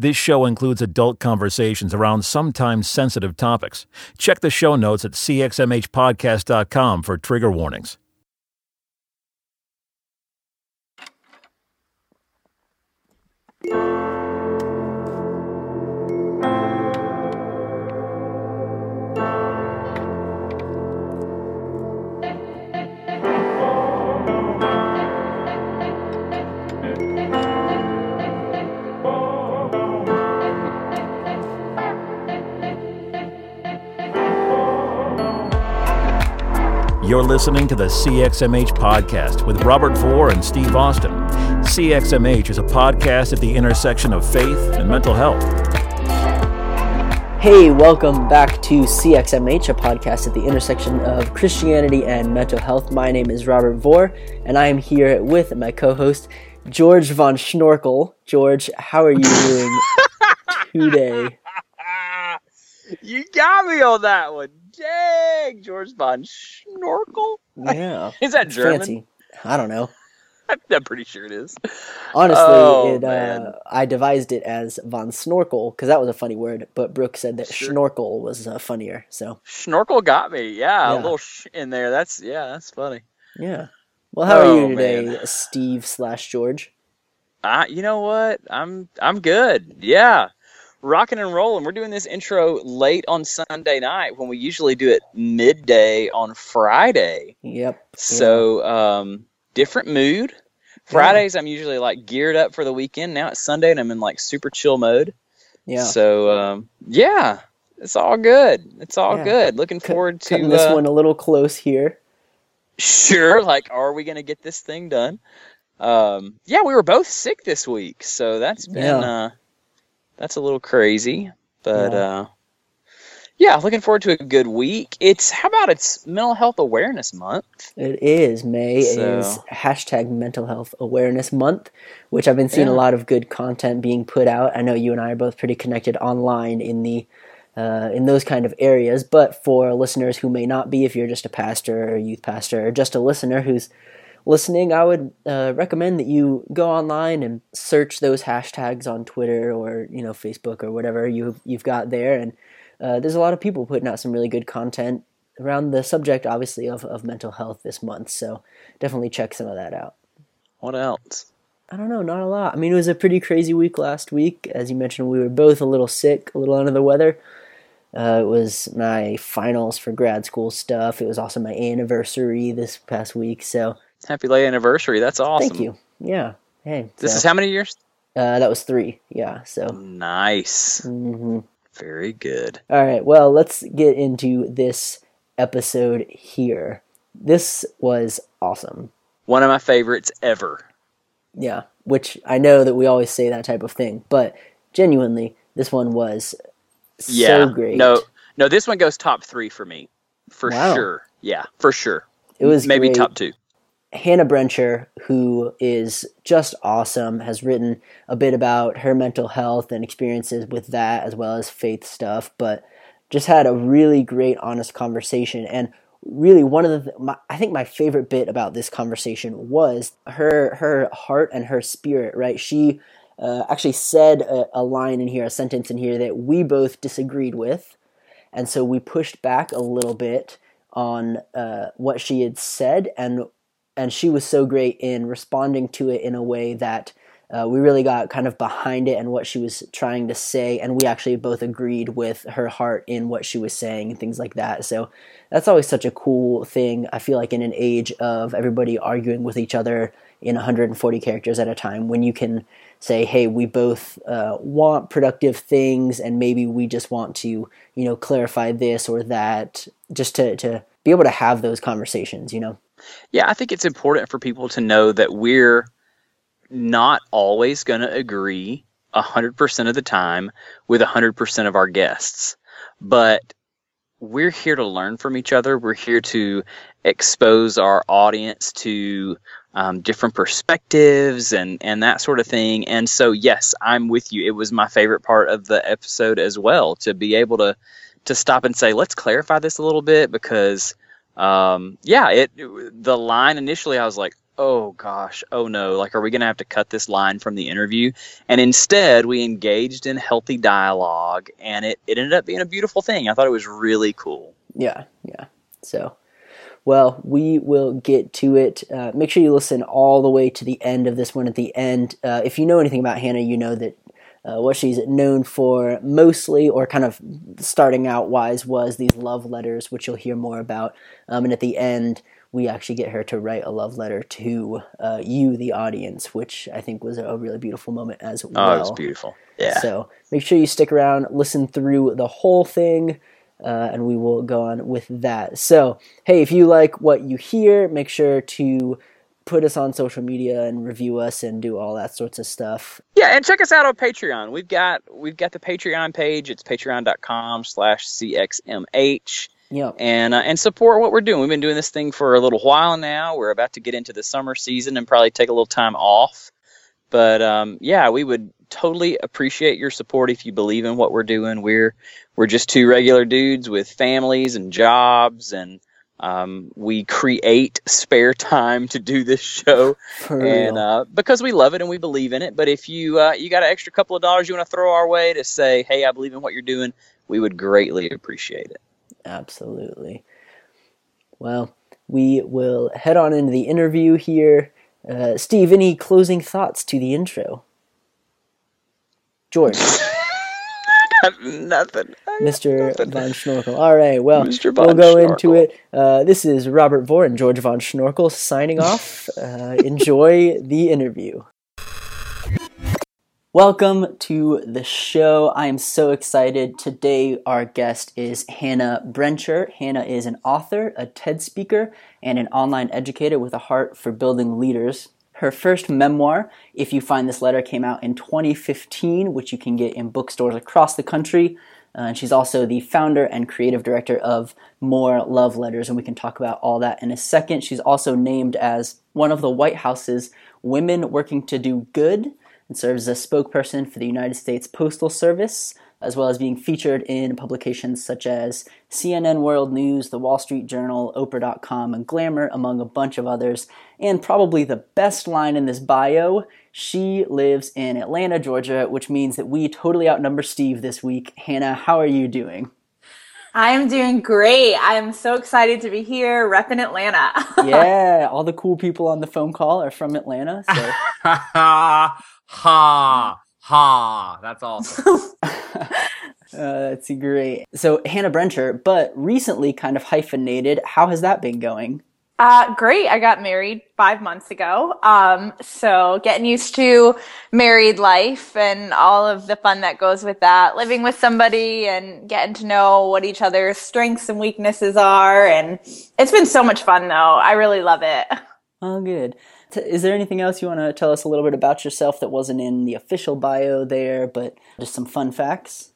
This show includes adult conversations around sometimes sensitive topics. Check the show notes at cxmhpodcast.com for trigger warnings. You're listening to the CXMH podcast with Robert Vore and Steve Austin. CXMH is a podcast at the intersection of faith and mental health. Hey, welcome back to CXMH, a podcast at the intersection of Christianity and mental health. My name is Robert Vore, and I am here with my co host, George Von Schnorkel. George, how are you doing today? You got me on that one. Dang, George von Schnorkel. Yeah. Is that German? fancy. I don't know. I'm pretty sure it is. Honestly, Oh, it, uh, I devised it as Von Snorkel because that was a funny word, but Brooke said that Sure. Schnorkel was uh, funnier. So, Schnorkel got me. Yeah, Yeah. a little sh in there. That's yeah, that's funny. yeah. Well, how are Oh, you today, man. Steve slash George? Uh, you know what? I'm I'm good. Yeah. Rocking and rolling. We're doing this intro late on Sunday night when we usually do it midday on Friday. Yep. So, um, different mood. Fridays, I'm usually like geared up for the weekend. Now it's Sunday and I'm in like super chill mode. Yeah. So um, yeah, it's all good. It's all Yeah. good. Looking forward to this uh, one a little close here. sure. Like, are we gonna get this thing done? Um, yeah, we were both sick this week, so that's been Yeah. uh, that's a little crazy, but Yeah. uh, yeah, looking forward to a good week. It's how about it's Mental Health Awareness Month? It is. May So- is hashtag Mental Health Awareness Month, which I've been seeing a lot of good content being put out. I know you and I are both pretty connected online in the uh, in those kind of areas. But for listeners who may not be, if you're just a pastor or a youth pastor or just a listener who's listening, I would uh, recommend that you go online and search those hashtags on Twitter or you know Facebook or whatever you you've got there. And uh, there's a lot of people putting out some really good content around the subject, obviously, of, of mental health this month. So definitely check some of that out. What else? I don't know, not a lot. I mean, it was a pretty crazy week last week. As you mentioned, we were both a little sick, a little under the weather. Uh, it was my finals for grad school stuff. It was also my anniversary this past week. So Happy late anniversary. That's awesome. thank you. Yeah. Hey. This so, is how many years? uh, that was three. Yeah. So. Nice. hmm Very good. All right, well, let's get into this episode here. This was awesome. One of my favorites ever. Yeah, which I know that we always say that type of thing, but genuinely, this one was Yeah. so great. No, no, this one goes top three for me, for Wow. sure. Yeah, for sure. it was maybe great. top two. Hannah Brencher, who is just awesome, has written a bit about her mental health and experiences with that, as well as faith stuff. But just had a really great, honest conversation. And really, one of the my, I think my favorite bit about this conversation was her her heart and her spirit. Right, she uh, actually said a, a line in here, a sentence in here that we both disagreed with, and so we pushed back a little bit on uh, what she had said and and she was so great in responding to it in a way that uh, we really got kind of behind it and what she was trying to say and we actually both agreed with her heart in what she was saying and things like that. So that's always such a cool thing i feel like in an age of everybody arguing with each other in 140 characters at a time when you can say hey we both uh, want productive things and maybe we just want to you know clarify this or that just to, to be able to have those conversations you know Yeah, I think it's important for people to know that we're not always going to agree 100% of the time with 100% of our guests. But we're here to learn from each other. We're here to expose our audience to um, different perspectives and, and that sort of thing. And so, yes, I'm with you. It was my favorite part of the episode as well to be able to to stop and say, let's clarify this a little bit because, um, yeah, it the line initially I was like, oh gosh, oh no, like, are we going to have to cut this line from the interview? And instead, we engaged in healthy dialogue, and it, it ended up being a beautiful thing. I thought it was really cool. Yeah, yeah. So, well, we will get to it. Uh, make sure you listen all the way to the end of this one at the end. Uh, if you know anything about Hannah, you know that uh, what she's known for mostly, or kind of starting out wise, was these love letters, which you'll hear more about. Um, and at the end, we actually get her to write a love letter to uh, you, the audience, which I think was a really beautiful moment as well. Oh, it's beautiful. Yeah. So make sure you stick around, listen through the whole thing. Uh, and we will go on with that. So, hey, if you like what you hear, make sure to put us on social media and review us and do all that sorts of stuff. Yeah, and check us out on Patreon. We've got we've got the Patreon page. It's patreon.com slash CXMH. Yeah. And uh, and support what we're doing. We've been doing this thing for a little while now. We're about to get into the summer season and probably take a little time off. But um, yeah, we would totally appreciate your support if you believe in what we're doing. We're we're just two regular dudes with families and jobs and um, we create spare time to do this show, For and uh, because we love it and we believe in it. But if you uh, you got an extra couple of dollars you want to throw our way to say, "Hey, I believe in what you're doing," we would greatly appreciate it. Absolutely. Well, we will head on into the interview here. Uh, Steve, any closing thoughts to the intro? George, Nothing. Mr. Von Schnorkel. All right, well, we'll go into it. Uh, this is Robert Vore and George Von Schnorkel signing off. Uh, enjoy the interview. Welcome to the show. I am so excited. Today, our guest is Hannah Brencher. Hannah is an author, a TED speaker, and an online educator with a heart for building leaders. Her first memoir, If You Find This Letter, came out in 2015, which you can get in bookstores across the country. Uh, and she's also the founder and creative director of More Love Letters, and we can talk about all that in a second. She's also named as one of the White House's Women Working to Do Good and serves as a spokesperson for the United States Postal Service, as well as being featured in publications such as CNN World News, The Wall Street Journal, Oprah.com, and Glamour, among a bunch of others. And probably the best line in this bio she lives in Atlanta, Georgia, which means that we totally outnumber Steve this week. Hannah, how are you doing? I am doing great. I am so excited to be here repping Atlanta. yeah, all the cool people on the phone call are from Atlanta. So ha ha ha. That's awesome. uh, that's great. So Hannah Brencher, but recently kind of hyphenated. How has that been going? Uh, great. I got married five months ago. Um, so getting used to married life and all of the fun that goes with that, living with somebody and getting to know what each other's strengths and weaknesses are. And it's been so much fun though. I really love it. Oh, good. T- Is there anything else you want to tell us a little bit about yourself that wasn't in the official bio there, but just some fun facts?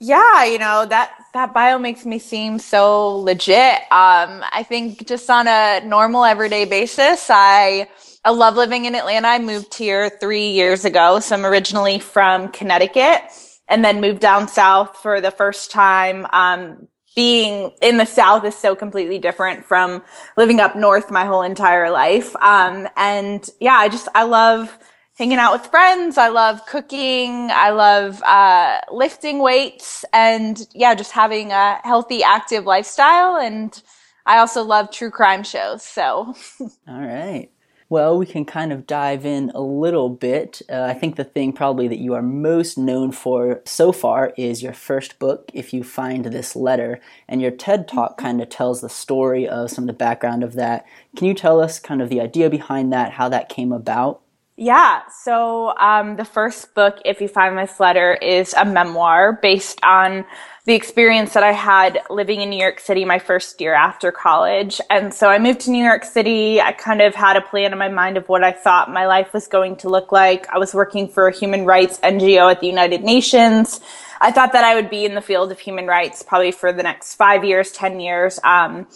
Yeah, you know, that that bio makes me seem so legit. Um, I think just on a normal everyday basis, I I love living in Atlanta. I moved here 3 years ago. So I'm originally from Connecticut and then moved down south for the first time. Um, being in the south is so completely different from living up north my whole entire life. Um, and yeah, I just I love hanging out with friends. I love cooking. I love uh, lifting weights and yeah, just having a healthy, active lifestyle. And I also love true crime shows. So All right. Well, we can kind of dive in a little bit. Uh, I think the thing probably that you are most known for so far is your first book, If You Find This Letter. And your TED Talk kind of tells the story of some of the background of that. Can you tell us kind of the idea behind that, how that came about? Yeah. So um, the first book, If You Find This Letter, is a memoir based on the experience that I had living in New York City my first year after college. And so I moved to New York City. I kind of had a plan in my mind of what I thought my life was going to look like. I was working for a human rights NGO at the United Nations. I thought that I would be in the field of human rights probably for the next five years, 10 years. Um,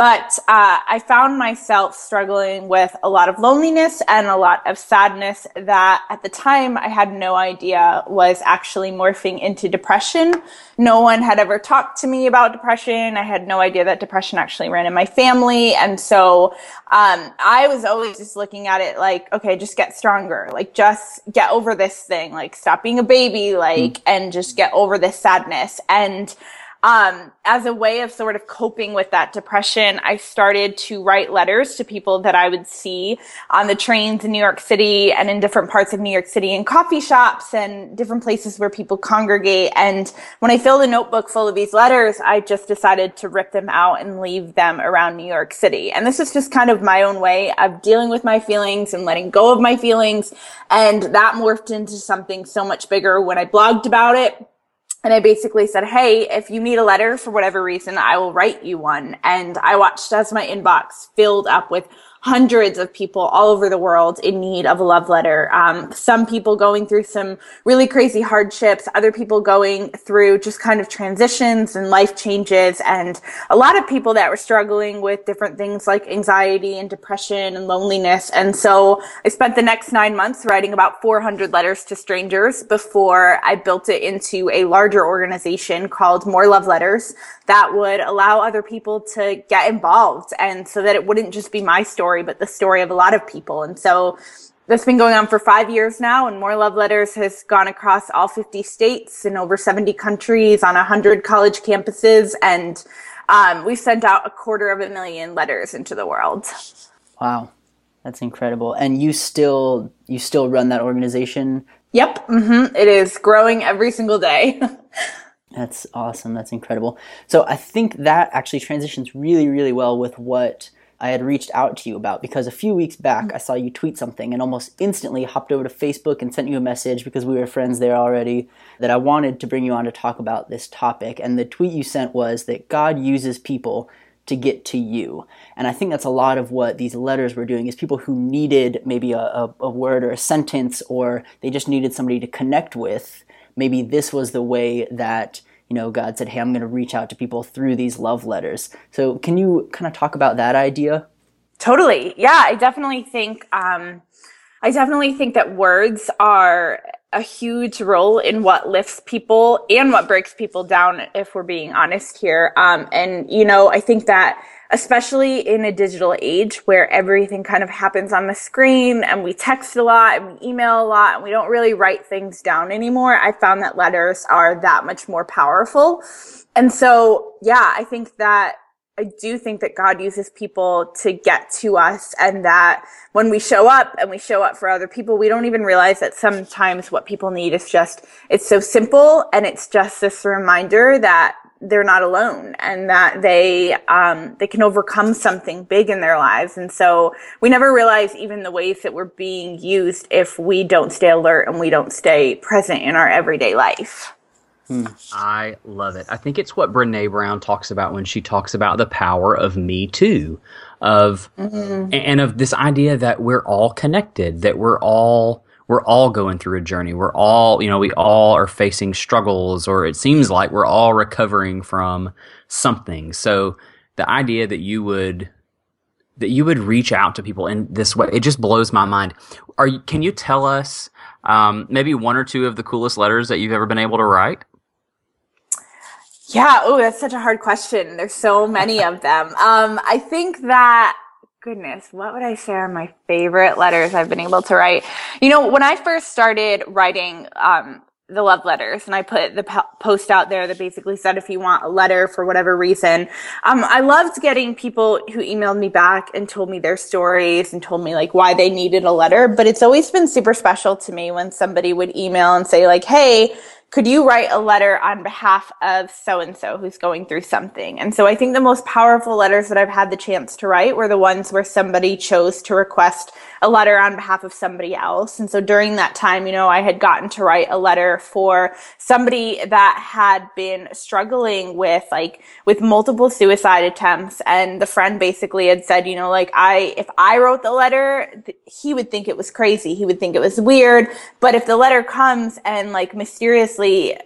But uh, I found myself struggling with a lot of loneliness and a lot of sadness that at the time I had no idea was actually morphing into depression. No one had ever talked to me about depression. I had no idea that depression actually ran in my family. And so um, I was always just looking at it like, okay, just get stronger. Like, just get over this thing. Like, stop being a baby. Like, mm. and just get over this sadness. And um, as a way of sort of coping with that depression, I started to write letters to people that I would see on the trains in New York City and in different parts of New York City in coffee shops and different places where people congregate. And when I filled a notebook full of these letters, I just decided to rip them out and leave them around New York City. And this is just kind of my own way of dealing with my feelings and letting go of my feelings. And that morphed into something so much bigger when I blogged about it and I basically said, Hey, if you need a letter for whatever reason, I will write you one. And I watched as my inbox filled up with hundreds of people all over the world in need of a love letter. Um, some people going through some really crazy hardships, other people going through just kind of transitions and life changes, and a lot of people that were struggling with different things like anxiety and depression and loneliness. And so I spent the next nine months writing about 400 letters to strangers before I built it into a larger organization called More Love Letters that would allow other people to get involved and so that it wouldn't just be my story, but the story of a lot of people. And so that's been going on for five years now, and More Love Letters has gone across all 50 states and over 70 countries on 100 college campuses, and um, we've sent out a quarter of a million letters into the world. Wow, that's incredible! And you still you still run that organization? Yep, mm-hmm. It is growing every single day. That's awesome. That's incredible. So I think that actually transitions really, really well with what I had reached out to you about because a few weeks back mm. I saw you tweet something and almost instantly hopped over to Facebook and sent you a message because we were friends there already that I wanted to bring you on to talk about this topic. And the tweet you sent was that God uses people to get to you. And I think that's a lot of what these letters were doing is people who needed maybe a, a, a word or a sentence or they just needed somebody to connect with maybe this was the way that you know God said, "Hey, I'm going to reach out to people through these love letters." So, can you kind of talk about that idea? Totally. Yeah, I definitely think um, I definitely think that words are a huge role in what lifts people and what breaks people down. If we're being honest here, um, and you know, I think that especially in a digital age where everything kind of happens on the screen and we text a lot and we email a lot and we don't really write things down anymore. I found that letters are that much more powerful. And so, yeah, I think that I do think that God uses people to get to us and that when we show up and we show up for other people, we don't even realize that sometimes what people need is just, it's so simple and it's just this reminder that they're not alone and that they um, they can overcome something big in their lives. And so we never realize even the ways that we're being used if we don't stay alert and we don't stay present in our everyday life hmm. I love it. I think it's what Brene Brown talks about when she talks about the power of me too, of mm-hmm. and of this idea that we're all connected, that we're all we're all going through a journey. We're all, you know, we all are facing struggles, or it seems like we're all recovering from something. So the idea that you would that you would reach out to people in this way, it just blows my mind. Are you, can you tell us um, maybe one or two of the coolest letters that you've ever been able to write? Yeah. Oh, that's such a hard question. There's so many of them. Um, I think that goodness, what would I say are my favorite letters I've been able to write? You know, when I first started writing, um, the love letters and I put the post out there that basically said if you want a letter for whatever reason. Um, I loved getting people who emailed me back and told me their stories and told me like why they needed a letter. But it's always been super special to me when somebody would email and say like, Hey, could you write a letter on behalf of so and so who's going through something? And so I think the most powerful letters that I've had the chance to write were the ones where somebody chose to request a letter on behalf of somebody else. And so during that time, you know, I had gotten to write a letter for somebody that had been struggling with like, with multiple suicide attempts. And the friend basically had said, you know, like I, if I wrote the letter, he would think it was crazy. He would think it was weird. But if the letter comes and like mysteriously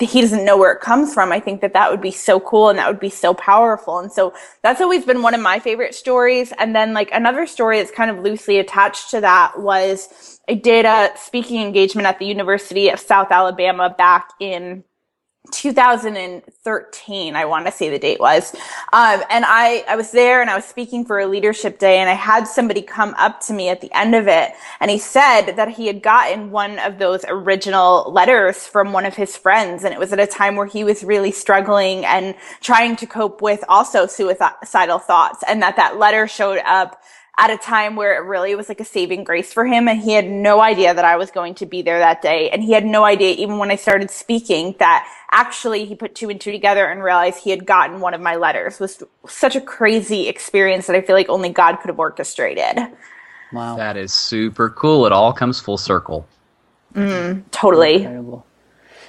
he doesn't know where it comes from. I think that that would be so cool and that would be so powerful. And so that's always been one of my favorite stories. And then like another story that's kind of loosely attached to that was I did a speaking engagement at the University of South Alabama back in 2013 i want to say the date was. Um, and i i was there and i was speaking for a leadership day and i had somebody come up to me at the end of it and he said that he had gotten one of those original letters from one of his friends and it was at a time where he was really struggling and trying to cope with also suicidal thoughts and that that letter showed up at a time where it really was like a saving grace for him. And he had no idea that I was going to be there that day. And he had no idea, even when I started speaking, that actually he put two and two together and realized he had gotten one of my letters. It was such a crazy experience that I feel like only God could have orchestrated. Wow. That is super cool. It all comes full circle. Mm, totally. Incredible.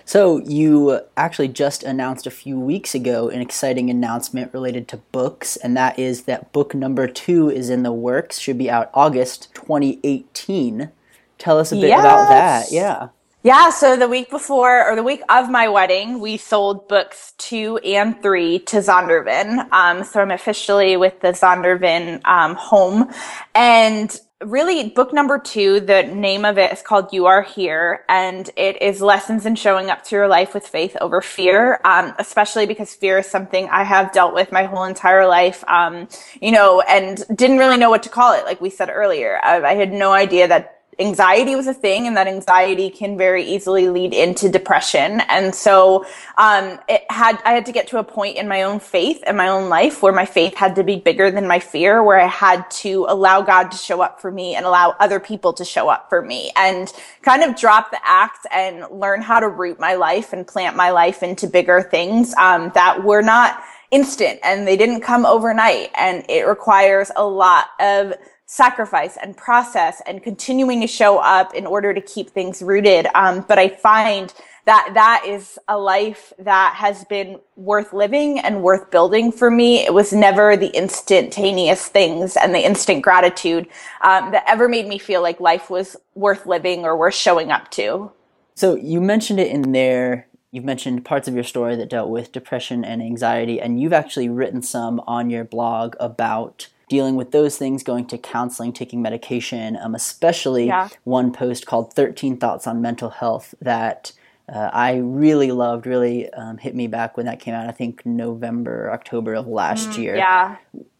So, you actually just announced a few weeks ago an exciting announcement related to books, and that is that book number two is in the works, should be out August 2018. Tell us a bit yes. about that. Yeah. Yeah, so the week before or the week of my wedding, we sold books two and three to Zondervan. Um, so I'm officially with the Zondervan um, home. And really book number two the name of it is called you are here and it is lessons in showing up to your life with faith over fear um, especially because fear is something i have dealt with my whole entire life um, you know and didn't really know what to call it like we said earlier. I, I had no idea that anxiety was a thing and that anxiety can very easily lead into depression. And so, um, it had, I had to get to a point in my own faith and my own life where my faith had to be bigger than my fear, where I had to allow God to show up for me and allow other people to show up for me and kind of drop the act and learn how to root my life and plant my life into bigger things, um, that were not instant and they didn't come overnight. And it requires a lot of sacrifice and process and continuing to show up in order to keep things rooted. Um, but I find that that is a life that has been worth living and worth building for me. It was never the instantaneous things and the instant gratitude um, that ever made me feel like life was worth living or worth showing up to. So you mentioned it in there. You've mentioned parts of your story that dealt with depression and anxiety, and you've actually written some on your blog about dealing with those things, going to counseling, taking medication, um, especially yeah. one post called 13 Thoughts on Mental Health that uh, I really loved, really um, hit me back when that came out, I think November, October of last mm, year. Yeah.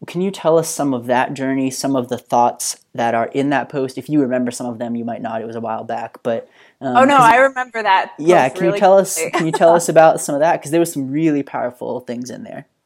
Can you tell us some of that journey, some of the thoughts that are in that post? If you remember some of them, you might not. It was a while back, but. Um, oh no, I remember that. Yeah, can really you tell quickly. us? Can you tell us about some of that? Because there was some really powerful things in there.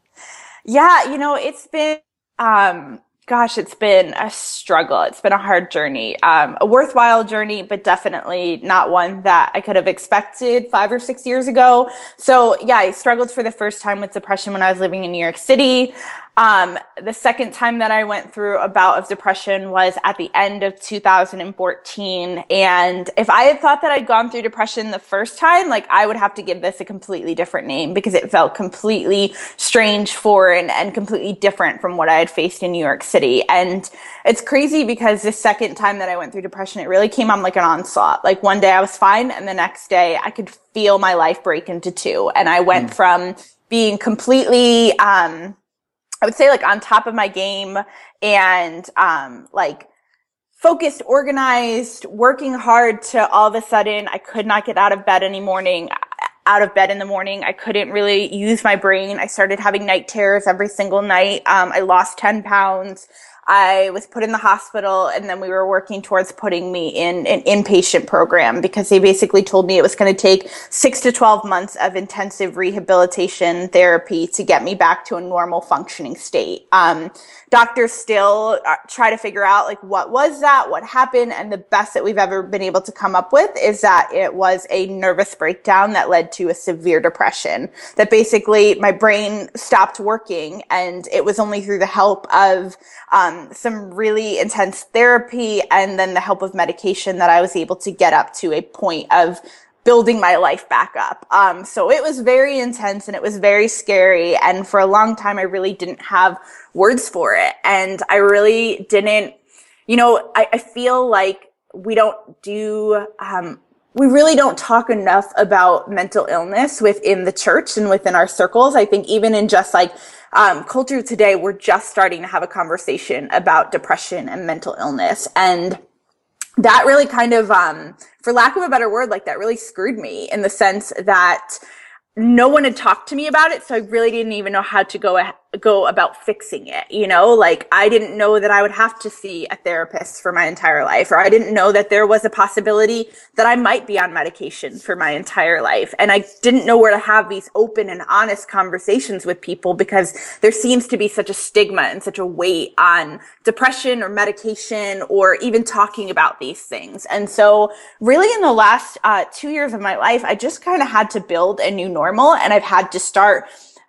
Yeah, you know, it's been um, gosh, it's been a struggle. It's been a hard journey, um, a worthwhile journey, but definitely not one that I could have expected five or six years ago. So yeah, I struggled for the first time with depression when I was living in New York City. Um, the second time that I went through a bout of depression was at the end of 2014. And if I had thought that I'd gone through depression the first time, like I would have to give this a completely different name because it felt completely strange, foreign, and completely different from what I had faced in New York City. And it's crazy because the second time that I went through depression, it really came on like an onslaught. Like one day I was fine, and the next day I could feel my life break into two. And I went mm. from being completely, um, I would say like on top of my game and um, like focused, organized, working hard to all of a sudden I could not get out of bed any morning out of bed in the morning. I couldn't really use my brain. I started having night terrors every single night. Um, I lost 10 pounds. I was put in the hospital and then we were working towards putting me in an inpatient program because they basically told me it was going to take six to 12 months of intensive rehabilitation therapy to get me back to a normal functioning state. Um, doctors still uh, try to figure out like what was that, what happened, and the best that we've ever been able to come up with is that it was a nervous breakdown that led to a severe depression. That basically my brain stopped working, and it was only through the help of um, some really intense therapy and then the help of medication that I was able to get up to a point of building my life back up. Um, so it was very intense and it was very scary. And for a long time, I really didn't have words for it. And I really didn't, you know, I, I feel like we don't do, um, we really don't talk enough about mental illness within the church and within our circles. I think even in just like um, culture today, we're just starting to have a conversation about depression and mental illness. And that really kind of, um, for lack of a better word, like that really screwed me in the sense that no one had talked to me about it. So I really didn't even know how to go go about fixing it you know? Like i didn't know that i would have to see a therapist for my entire life or i didn't know that there was a possibility that i might be on medication for my entire life. And i didn't know where to have these open and honest conversations with people because there seems to be such a stigma and such a weight on depression or medication or even talking about these things. And so really in the last uh, two years of my life i just kind of had to build a new normal and i've had to start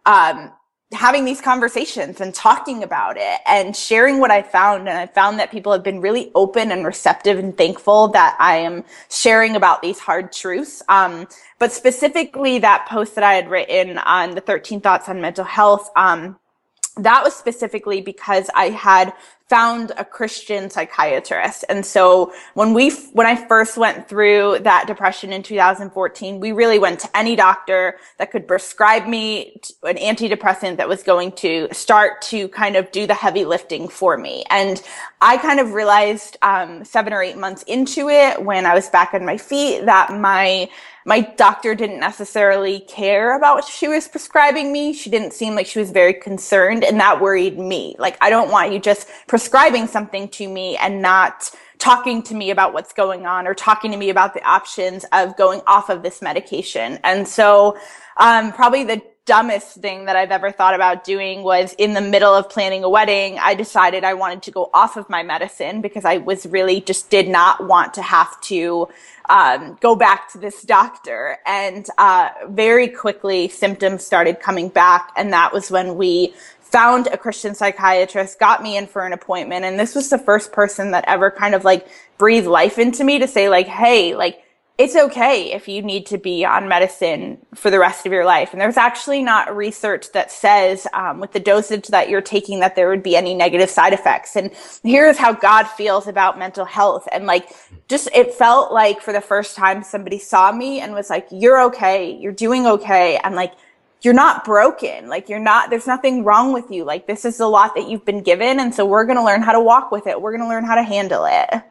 um, having these conversations and talking about it and sharing what I found. And I found that people have been really open and receptive and thankful that I am sharing about these hard truths. Um, but specifically that post that I had written on the 13 thoughts on mental health, um, that was specifically because I had found a Christian psychiatrist. And so when we, when I first went through that depression in 2014, we really went to any doctor that could prescribe me an antidepressant that was going to start to kind of do the heavy lifting for me. And I kind of realized, um, seven or eight months into it when I was back on my feet that my, my doctor didn't necessarily care about what she was prescribing me. She didn't seem like she was very concerned and that worried me. Like, I don't want you just prescribing something to me and not talking to me about what's going on or talking to me about the options of going off of this medication. And so, um, probably the dumbest thing that I've ever thought about doing was in the middle of planning a wedding, I decided I wanted to go off of my medicine because I was really just did not want to have to um, go back to this doctor. And uh, very quickly, symptoms started coming back. And that was when we found a Christian psychiatrist, got me in for an appointment. And this was the first person that ever kind of like breathed life into me to say, like, hey, like, it's okay if you need to be on medicine for the rest of your life. And there's actually not research that says um, with the dosage that you're taking that there would be any negative side effects. And here's how God feels about mental health. And like, just it felt like for the first time somebody saw me and was like, "You're okay. You're doing okay." And like, you're not broken. Like you're not, there's nothing wrong with you. Like this is a lot that you've been given. And so we're going to learn how to walk with it. We're going to learn how to handle it.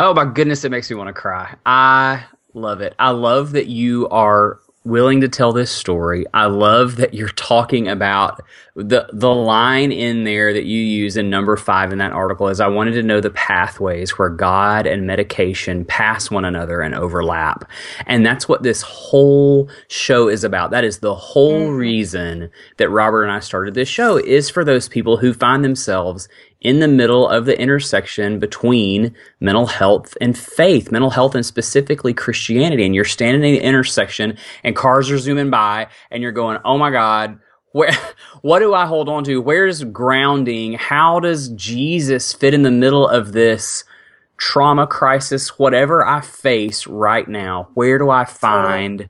Oh my goodness, it makes me want to cry. I love it. I love that you are willing to tell this story. I love that you're talking about the the line in there that you use in number 5 in that article is I wanted to know the pathways where God and medication pass one another and overlap. And that's what this whole show is about. That is the whole mm. reason that Robert and I started this show is for those people who find themselves in the middle of the intersection between mental health and faith, mental health and specifically Christianity. And you're standing in the intersection and cars are zooming by and you're going, Oh my God, where, what do I hold on to? Where's grounding? How does Jesus fit in the middle of this trauma crisis, whatever I face right now? Where do I find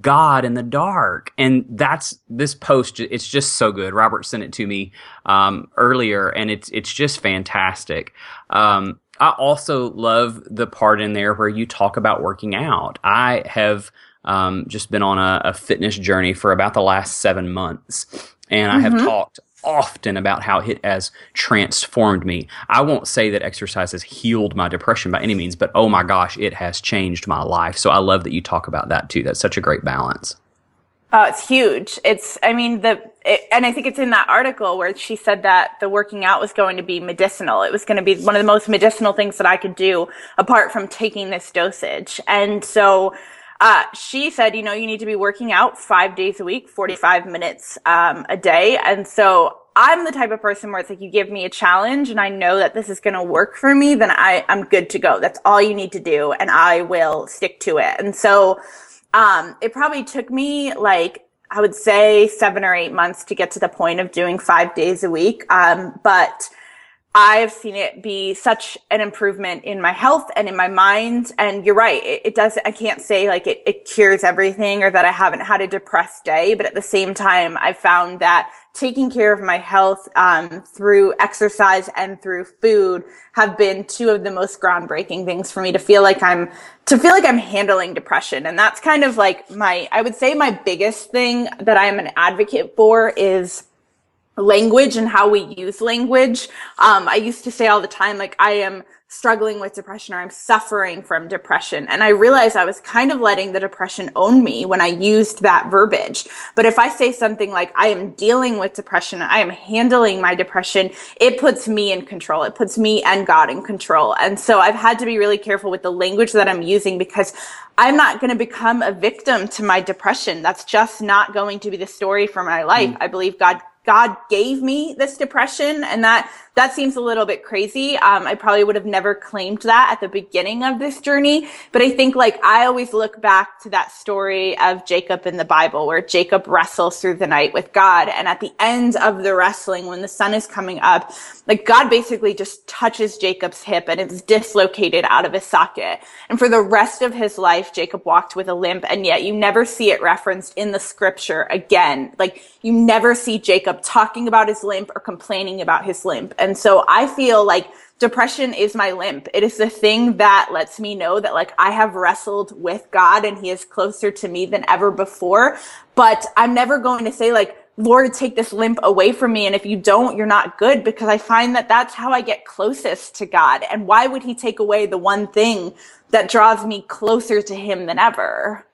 God in the dark. And that's this post. It's just so good. Robert sent it to me um, earlier, and it's it's just fantastic. Um, I also love the part in there where you talk about working out. I have um, just been on a, a, fitness journey for about the last seven months, and mm-hmm. I have mm-hmm. talked often about how it has transformed me. I won't say that exercise has healed my depression by any means, but oh my gosh, it has changed my life. So I love that you talk about that too. That's such a great balance. Oh, it's huge. It's, I mean, the, it, and I think it's in that article where she said that the working out was going to be medicinal. It was going to be one of the most medicinal things that I could do apart from taking this dosage. And so, uh, she said, you know, you need to be working out five days a week, 45 minutes um, a day. And so I'm the type of person where it's like you give me a challenge and I know that this is going to work for me, then I, I'm good to go. That's all you need to do and I will stick to it. And so, um, it probably took me like, I would say seven or eight months to get to the point of doing five days a week. Um, but I've seen it be such an improvement in my health and in my mind. And you're right. It, it, does. I can't say like it, it cures everything or that I haven't had a depressed day, but at the same time, I've found that taking care of my health um, through exercise and through food have been two of the most groundbreaking things for me to feel like I'm to feel like I'm handling depression. And that's kind of like my I would say my biggest thing that I'm an advocate for is language and how we use language. Um, I used to say all the time, like, I am struggling with depression or I'm suffering from depression. And I realized I was kind of letting the depression own me when I used that verbiage. But if I say something like, I am dealing with depression, I am handling my depression, it puts me in control. It puts me and God in control. And so I've had to be really careful with the language that I'm using because I'm not going to become a victim to my depression. That's just not going to be the story for my life. Mm. I believe God God gave me this depression and that that seems a little bit crazy. Um, I probably would have never claimed that at the beginning of this journey, but I think like I always look back to that story of Jacob in the Bible where Jacob wrestles through the night with God. And at the end of the wrestling, when the sun is coming up, like God basically just touches Jacob's hip and it's dislocated out of his socket. And for the rest of his life, Jacob walked with a limp and yet you never see it referenced in the scripture again. Like you never see Jacob talking about his limp or complaining about his limp. And so I feel like depression is my limp. It is the thing that lets me know that like I have wrestled with God and he is closer to me than ever before. But I'm never going to say like, Lord, take this limp away from me. And if you don't, you're not good because I find that that's how I get closest to God. And why would he take away the one thing that draws me closer to him than ever?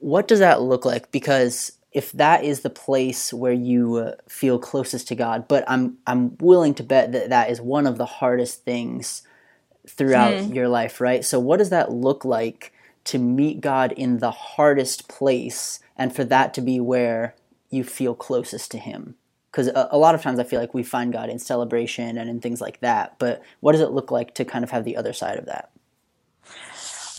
What does that look like? Because if that is the place where you uh, feel closest to God. But I'm I'm willing to bet that that is one of the hardest things throughout mm. your life, right? So what does that look like to meet God in the hardest place and for that to be where you feel closest to him? Because a, a lot of times I feel like we find God in celebration and in things like that, but what does it look like to kind of have the other side of that?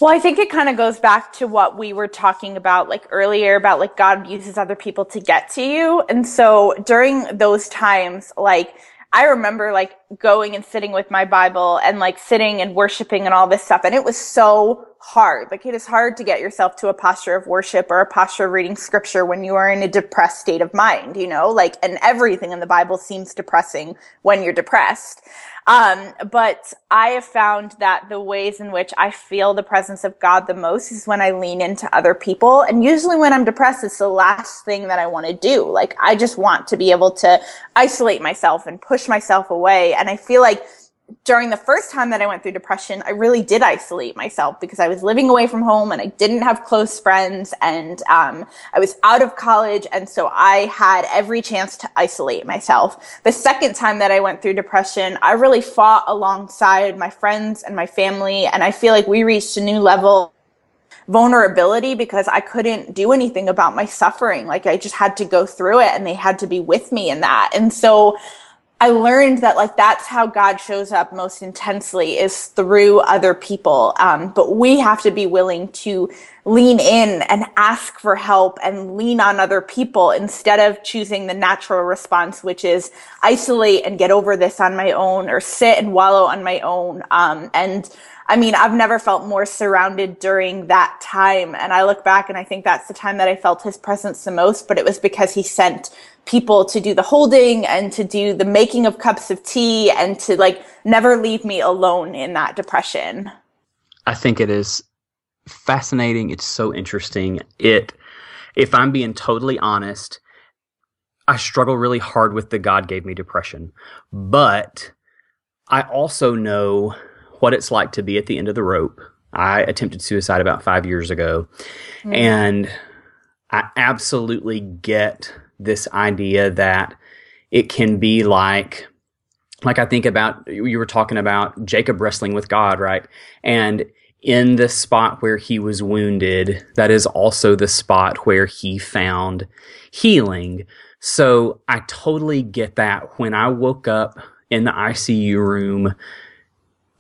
Well, I think it kind of goes back to what we were talking about like earlier about like God uses other people to get to you. And so during those times, like I remember like going and sitting with my Bible and like sitting and worshiping and all this stuff. And it was so hard. Like it is hard to get yourself to a posture of worship or a posture of reading scripture when you are in a depressed state of mind, you know, like, and everything in the Bible seems depressing when you're depressed. Um, but I have found that the ways in which I feel the presence of God the most is when I lean into other people. And usually when I'm depressed, it's the last thing that I want to do. Like I just want to be able to isolate myself and push myself away. And I feel like during the first time that I went through depression, I really did isolate myself because I was living away from home and I didn't have close friends and um, I was out of college. And so I had every chance to isolate myself. The second time that I went through depression, I really fought alongside my friends and my family. And I feel like we reached a new level vulnerability because I couldn't do anything about my suffering. Like I just had to go through it and they had to be with me in that. And so I learned that like that's how God shows up most intensely is through other people. Um, but we have to be willing to lean in and ask for help and lean on other people instead of choosing the natural response, which is isolate and get over this on my own or sit and wallow on my own. Um, and I mean, I've never felt more surrounded during that time. And I look back and I think that's the time that I felt his presence the most, but it was because he sent people to do the holding and to do the making of cups of tea and to like never leave me alone in that depression. I think it is fascinating. It's so interesting. It, if I'm being totally honest, I struggle really hard with the God gave me depression, but I also know what it's like to be at the end of the rope. I attempted suicide about five years ago, mm. and I absolutely get this idea that it can be like like I think about you were talking about Jacob wrestling with God, right? And in the spot where he was wounded, that is also the spot where he found healing. So I totally get that. When I woke up in the ICU room,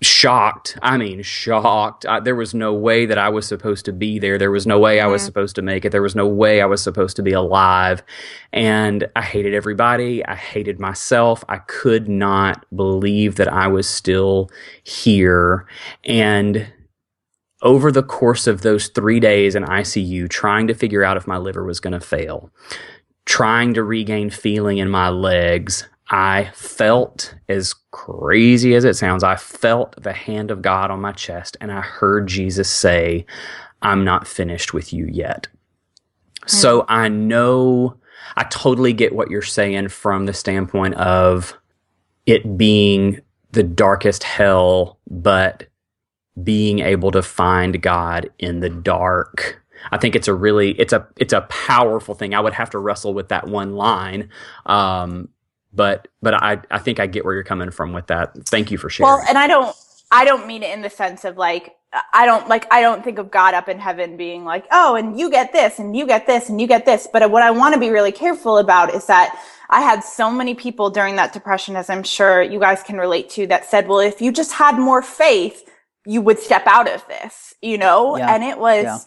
shocked. I mean, shocked. I, there was no way that I was supposed to be there. There was no way I was mm-hmm. supposed to make it. There was no way I was supposed to be alive. And I hated everybody. I hated myself. I could not believe that I was still here. And over the course of those three days in ICU, trying to figure out if my liver was going to fail, trying to regain feeling in my legs, I felt, as crazy as it sounds, I felt the hand of God on my chest and I heard Jesus say, I'm not finished with you yet. Mm-hmm. So I know, I totally get what you're saying from the standpoint of it being the darkest hell, but being able to find God in the dark. I think it's a really it's a it's a powerful thing. I would have to wrestle with that one line, um, but but I I think I get where you're coming from with that. Thank you for sharing. Well, and I don't I don't mean it in the sense of like I don't like I don't think of God up in heaven being like, "Oh, and you get this and you get this and you get this." But what I want to be really careful about is that I had so many people during that depression as I'm sure you guys can relate to that said, "Well, if you just had more faith, you would step out of this," you know? Yeah. And it was yeah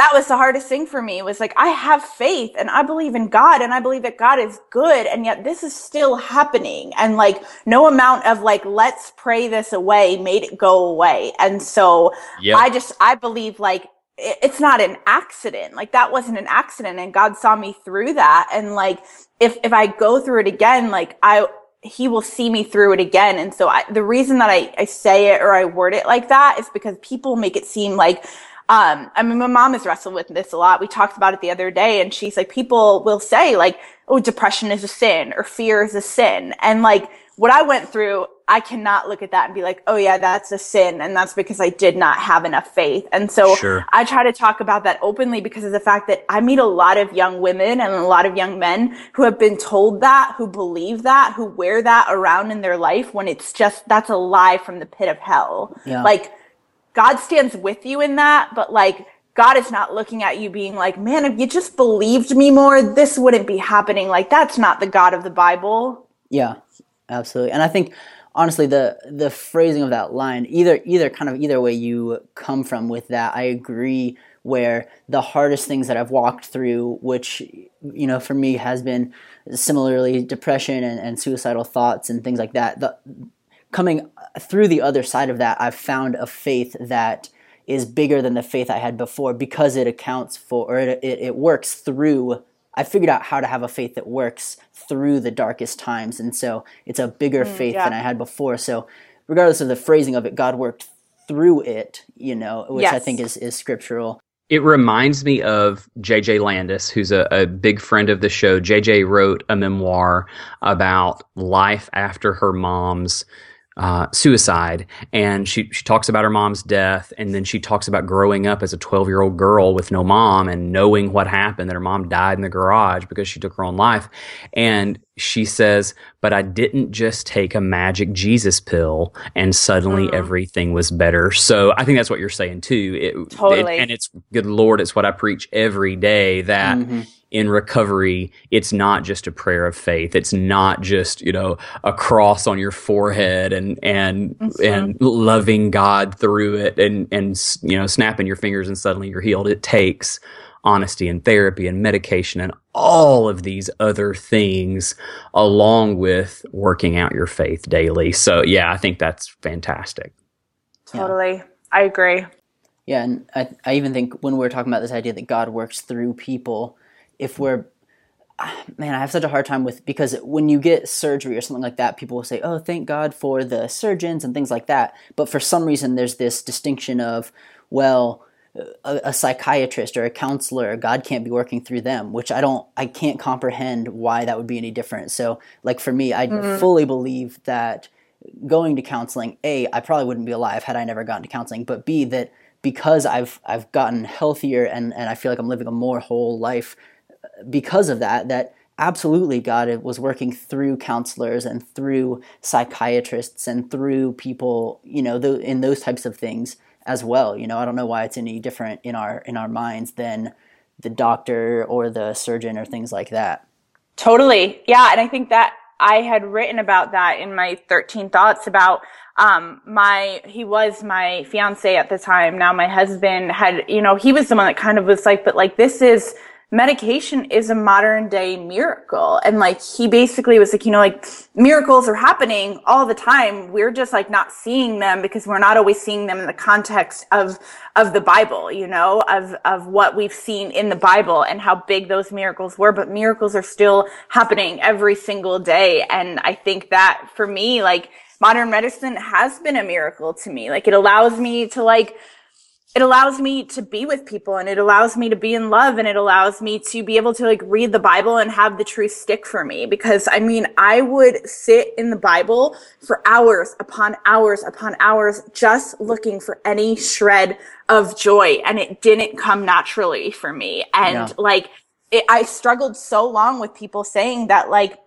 that was the hardest thing for me was like i have faith and i believe in god and i believe that god is good and yet this is still happening and like no amount of like let's pray this away made it go away and so yep. i just i believe like it's not an accident like that wasn't an accident and god saw me through that and like if if i go through it again like i he will see me through it again. And so I, the reason that I, I say it or I word it like that is because people make it seem like um, I mean, my mom has wrestled with this a lot. We talked about it the other day and she's like, people will say like, oh, depression is a sin or fear is a sin. And like what I went through, I cannot look at that and be like, oh yeah, that's a sin. And that's because I did not have enough faith. And so sure. I try to talk about that openly because of the fact that I meet a lot of young women and a lot of young men who have been told that, who believe that, who wear that around in their life when it's just, that's a lie from the pit of hell. Yeah. Like, God stands with you in that, but like God is not looking at you being like, man, if you just believed me more, this wouldn't be happening. Like that's not the God of the Bible. Yeah, absolutely. And I think honestly the the phrasing of that line, either either kind of either way you come from with that, I agree where the hardest things that I've walked through, which, you know, for me has been similarly depression and, and suicidal thoughts and things like that. The coming through the other side of that, I've found a faith that is bigger than the faith I had before because it accounts for, or it, it, it works through. I figured out how to have a faith that works through the darkest times. And so it's a bigger mm, faith yeah. than I had before. So, regardless of the phrasing of it, God worked through it, you know, which yes. I think is, is scriptural. It reminds me of JJ Landis, who's a, a, big friend of the show. JJ wrote a memoir about life after her mom's uh, suicide, and she she talks about her mom's death, and then she talks about growing up as a twelve year old girl with no mom and knowing what happened that her mom died in the garage because she took her own life, and she says, "But I didn't just take a magic Jesus pill and suddenly mm. everything was better." So I think that's what you're saying too. It, totally, it, and it's good Lord, it's what I preach every day that. Mm-hmm in recovery, it's not just a prayer of faith. It's not just, you know, a cross on your forehead and, and, mm-hmm. and loving God through it and, and, you know, snapping your fingers and suddenly you're healed. It takes honesty and therapy and medication and all of these other things along with working out your faith daily. So yeah, I think that's fantastic. Totally. Yeah. I agree. Yeah, and I, I even think when we're talking about this idea that God works through people, if we're man, I have such a hard time with because when you get surgery or something like that, people will say, "Oh, thank God for the surgeons and things like that." But for some reason, there's this distinction of, well, a, a, psychiatrist or a counselor, God can't be working through them, which I don't, I can't comprehend why that would be any different. So, like for me, I mm-hmm. fully believe that going to counseling, a, I probably wouldn't be alive had I never gotten to counseling, but b, that because I've I've gotten healthier and and I feel like I'm living a more whole life because of that, that absolutely God was working through counselors and through psychiatrists and through people, you know, in those types of things as well. You know, I don't know why it's any different in our in our minds than the doctor or the surgeon or things like that. Totally. Yeah, and I think that I had written about that in my 13 thoughts about um, my he was my fiance at the time. Now my husband had, you know, he was the one that kind of was like, but like this is medication is a modern day miracle. And like he basically was like, you know, like miracles are happening all the time. We're just like not seeing them because we're not always seeing them in the context of of the Bible, you know, of of what we've seen in the Bible and how big those miracles were. But miracles are still happening every single day. And I think that for me, like modern medicine has been a miracle to me. Like it allows me to like it allows me to be with people and it allows me to be in love and it allows me to be able to like read the Bible and have the truth stick for me. Because I mean, I would sit in the Bible for hours upon hours upon hours just looking for any shred of joy and it didn't come naturally for me. And yeah. like, it, I struggled so long with people saying that like,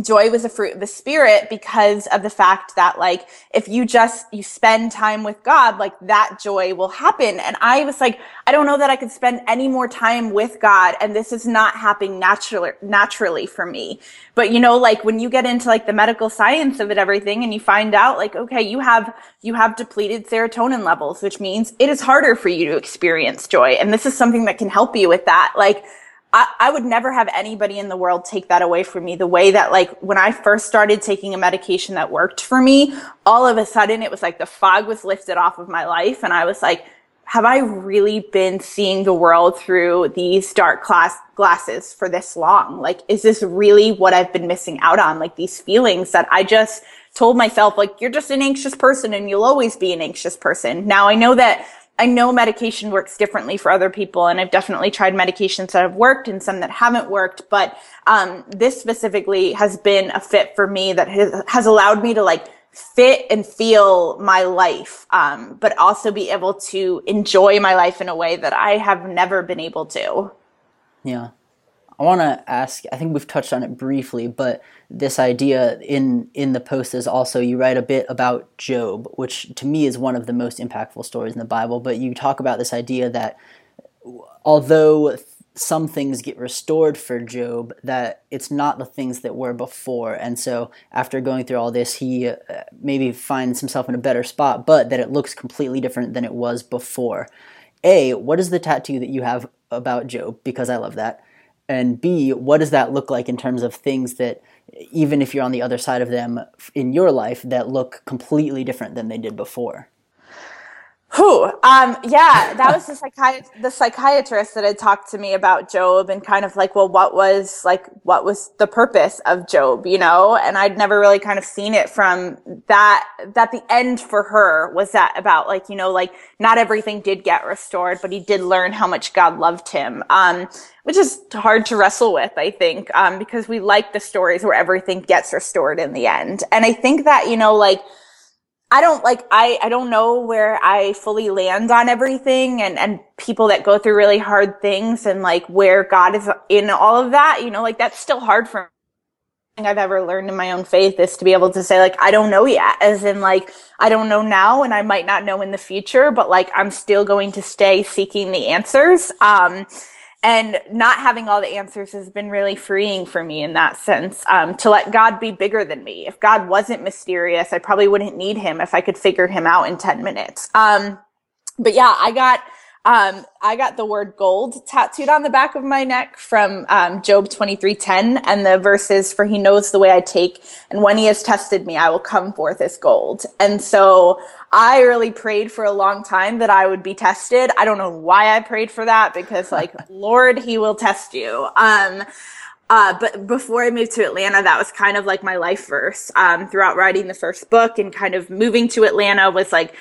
joy was a fruit of the spirit because of the fact that like if you just you spend time with god like that joy will happen. And i was like i don't know that i could spend any more time with god and this is not happening naturally naturally for me. But you know like when you get into like the medical science of it everything and you find out like okay you have you have depleted serotonin levels which means it is harder for you to experience joy. And this is something that can help you with that. Like I, I would never have anybody in the world take that away from me. The way that like when I first started taking a medication that worked for me, all of a sudden it was like the fog was lifted off of my life. And I was like, have I really been seeing the world through these dark class glasses for this long? Like, is this really what I've been missing out on? Like these feelings that I just told myself, like, you're just an anxious person and you'll always be an anxious person. Now I know that I know medication works differently for other people, and I've definitely tried medications that have worked and some that haven't worked. But um, this specifically has been a fit for me that has, has allowed me to like fit and feel my life, um, but also be able to enjoy my life in a way that I have never been able to. Yeah. I want to ask. I think we've touched on it briefly, but this idea in in the post is also you write a bit about Job, which to me is one of the most impactful stories in the Bible. But you talk about this idea that although some things get restored for Job, that it's not the things that were before. And so after going through all this, he uh, maybe finds himself in a better spot, but that it looks completely different than it was before. A, what is the tattoo that you have about Job? Because I love that and b what does that look like in terms of things that even if you're on the other side of them in your life that look completely different than they did before who? Um, yeah, that was the psychiatrist, the psychiatrist that had talked to me about Job and kind of like, well, what was like, what was the purpose of Job, you know? And I'd never really kind of seen it from that, that the end for her was that about like, you know, like not everything did get restored, but he did learn how much God loved him. Um, which is hard to wrestle with, I think, um, because we like the stories where everything gets restored in the end. And I think that, you know, like, I don't like I I don't know where I fully land on everything and and people that go through really hard things and like where God is in all of that, you know, like that's still hard for me. I've ever learned in my own faith is to be able to say like I don't know yet as in like I don't know now and I might not know in the future but like I'm still going to stay seeking the answers um and not having all the answers has been really freeing for me in that sense um, to let god be bigger than me. If god wasn't mysterious i probably wouldn't need him if i could figure him out in 10 minutes. Um, but yeah i got um, I got the word gold tattooed on the back of my neck from um, Job 23:10 and the verses for he knows the way I take and when he has tested me I will come forth as gold. And so I really prayed for a long time that I would be tested. I don't know why I prayed for that because like Lord he will test you. Um uh, but before I moved to Atlanta, that was kind of like my life verse. Um, throughout writing the first book and kind of moving to Atlanta was like,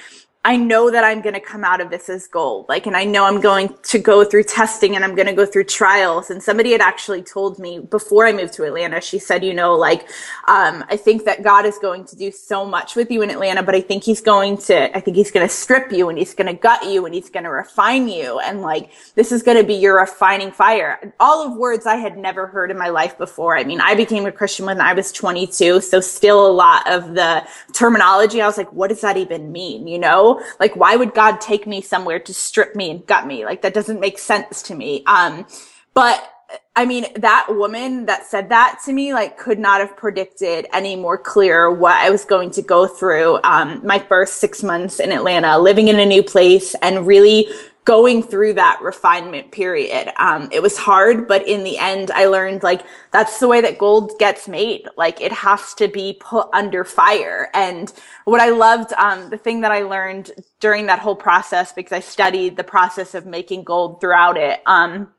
I know that I'm going to come out of this as gold. Like, and I know I'm going to go through testing and I'm going to go through trials. And somebody had actually told me before I moved to Atlanta, she said, you know, like, um, I think that God is going to do so much with you in Atlanta, but I think he's going to, I think he's going to strip you and he's going to gut you and he's going to refine you. And like, this is going to be your refining fire. All of words I had never heard in my life before. I mean, I became a Christian when I was 22. So still a lot of the terminology. I was like, what does that even mean? You know? Like, why would God take me somewhere to strip me and gut me? Like, that doesn't make sense to me. Um, but I mean, that woman that said that to me, like, could not have predicted any more clear what I was going to go through. Um, my first six months in Atlanta, living in a new place and really going through that refinement period. Um, it was hard, but in the end, I learned like that's the way that gold gets made. Like it has to be put under fire. And what I loved, um, the thing that I learned during that whole process, because I studied the process of making gold throughout it, um,